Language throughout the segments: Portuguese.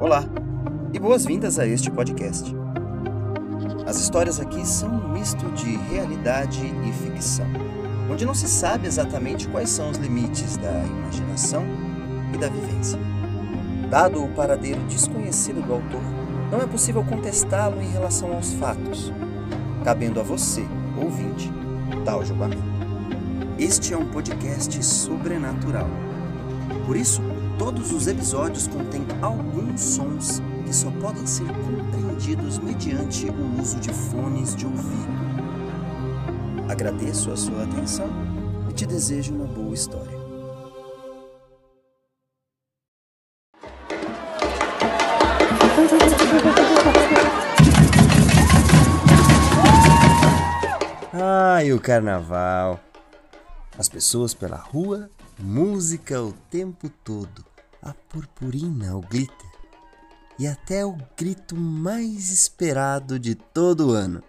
Olá e boas-vindas a este podcast. As histórias aqui são um misto de realidade e ficção, onde não se sabe exatamente quais são os limites da imaginação e da vivência. Dado o paradeiro desconhecido do autor, não é possível contestá-lo em relação aos fatos, cabendo a você, ouvinte, tal julgamento. Este é um podcast sobrenatural. Por isso, todos os episódios contêm alguns sons que só podem ser compreendidos mediante o uso de fones de ouvido. Agradeço a sua atenção e te desejo uma boa história. Ai, o carnaval. As pessoas pela rua, música o tempo todo, a purpurina, o glitter e até o grito mais esperado de todo o ano.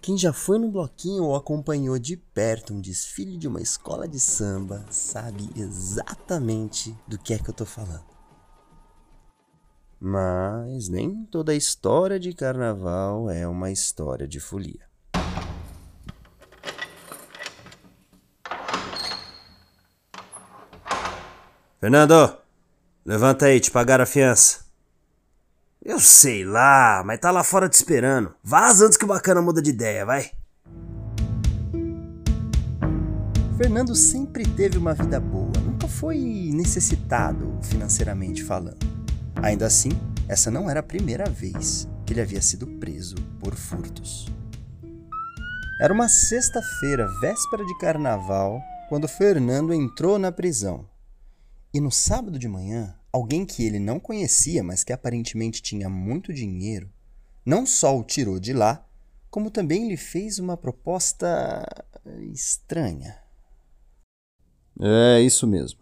Quem já foi no bloquinho ou acompanhou de perto um desfile de uma escola de samba sabe exatamente do que é que eu tô falando. Mas nem toda história de carnaval é uma história de folia. Fernando, levanta aí, te pagaram a fiança. Eu sei lá, mas tá lá fora te esperando. Vaza antes que o bacana muda de ideia, vai. Fernando sempre teve uma vida boa, nunca foi necessitado financeiramente falando. Ainda assim, essa não era a primeira vez que ele havia sido preso por furtos. Era uma sexta-feira, véspera de carnaval, quando Fernando entrou na prisão. E no sábado de manhã, alguém que ele não conhecia, mas que aparentemente tinha muito dinheiro, não só o tirou de lá, como também lhe fez uma proposta estranha. É isso mesmo.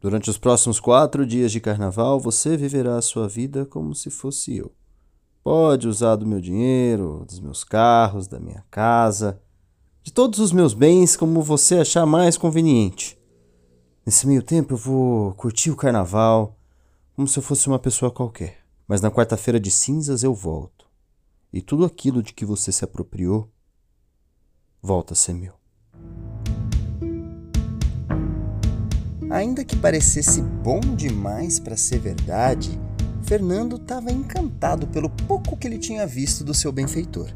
Durante os próximos quatro dias de carnaval, você viverá a sua vida como se fosse eu. Pode usar do meu dinheiro, dos meus carros, da minha casa, de todos os meus bens como você achar mais conveniente. Nesse meio tempo eu vou curtir o carnaval como se eu fosse uma pessoa qualquer. Mas na quarta-feira de cinzas eu volto. E tudo aquilo de que você se apropriou volta a ser meu. Ainda que parecesse bom demais para ser verdade, Fernando estava encantado pelo pouco que ele tinha visto do seu benfeitor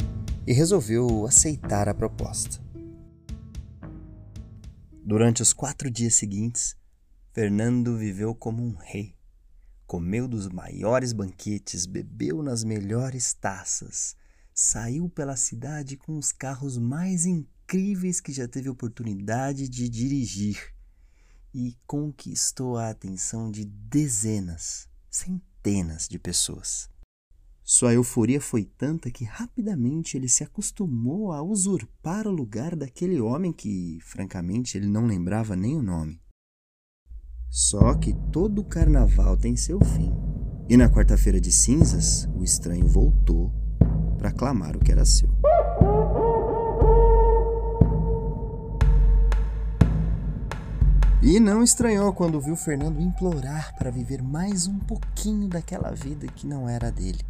e resolveu aceitar a proposta. Durante os quatro dias seguintes, Fernando viveu como um rei. Comeu dos maiores banquetes, bebeu nas melhores taças, saiu pela cidade com os carros mais incríveis que já teve oportunidade de dirigir e conquistou a atenção de dezenas, centenas de pessoas. Sua euforia foi tanta que rapidamente ele se acostumou a usurpar o lugar daquele homem que, francamente, ele não lembrava nem o nome. Só que todo carnaval tem seu fim. E na quarta-feira de cinzas, o estranho voltou para clamar o que era seu. E não estranhou quando viu Fernando implorar para viver mais um pouquinho daquela vida que não era dele.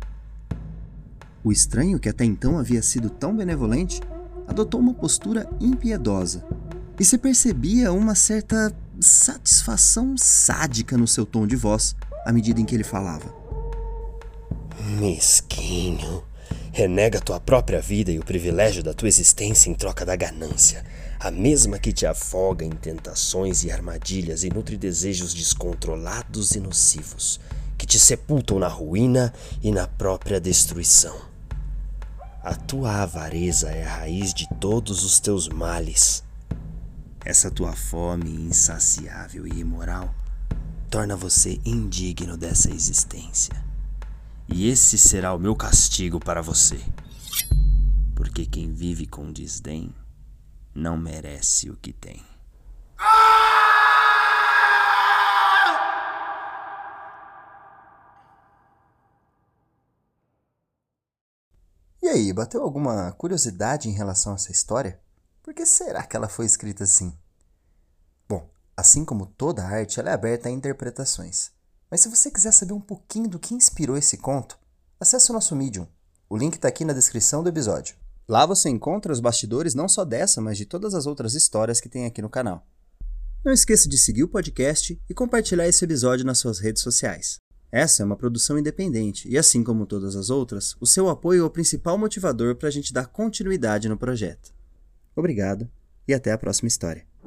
O estranho, que até então havia sido tão benevolente, adotou uma postura impiedosa e se percebia uma certa satisfação sádica no seu tom de voz à medida em que ele falava. Mesquinho, renega tua própria vida e o privilégio da tua existência em troca da ganância a mesma que te afoga em tentações e armadilhas e nutre desejos descontrolados e nocivos, que te sepultam na ruína e na própria destruição. A tua avareza é a raiz de todos os teus males. Essa tua fome insaciável e imoral torna você indigno dessa existência. E esse será o meu castigo para você. Porque quem vive com desdém não merece o que tem. E aí, bateu alguma curiosidade em relação a essa história? Por que será que ela foi escrita assim? Bom, Assim como toda arte, ela é aberta a interpretações. Mas se você quiser saber um pouquinho do que inspirou esse conto, acesse o nosso Medium. O link está aqui na descrição do episódio. Lá você encontra os bastidores não só dessa, mas de todas as outras histórias que tem aqui no canal. Não esqueça de seguir o podcast e compartilhar esse episódio nas suas redes sociais. Essa é uma produção independente e, assim como todas as outras, o seu apoio é o principal motivador para a gente dar continuidade no projeto. Obrigado e até a próxima história.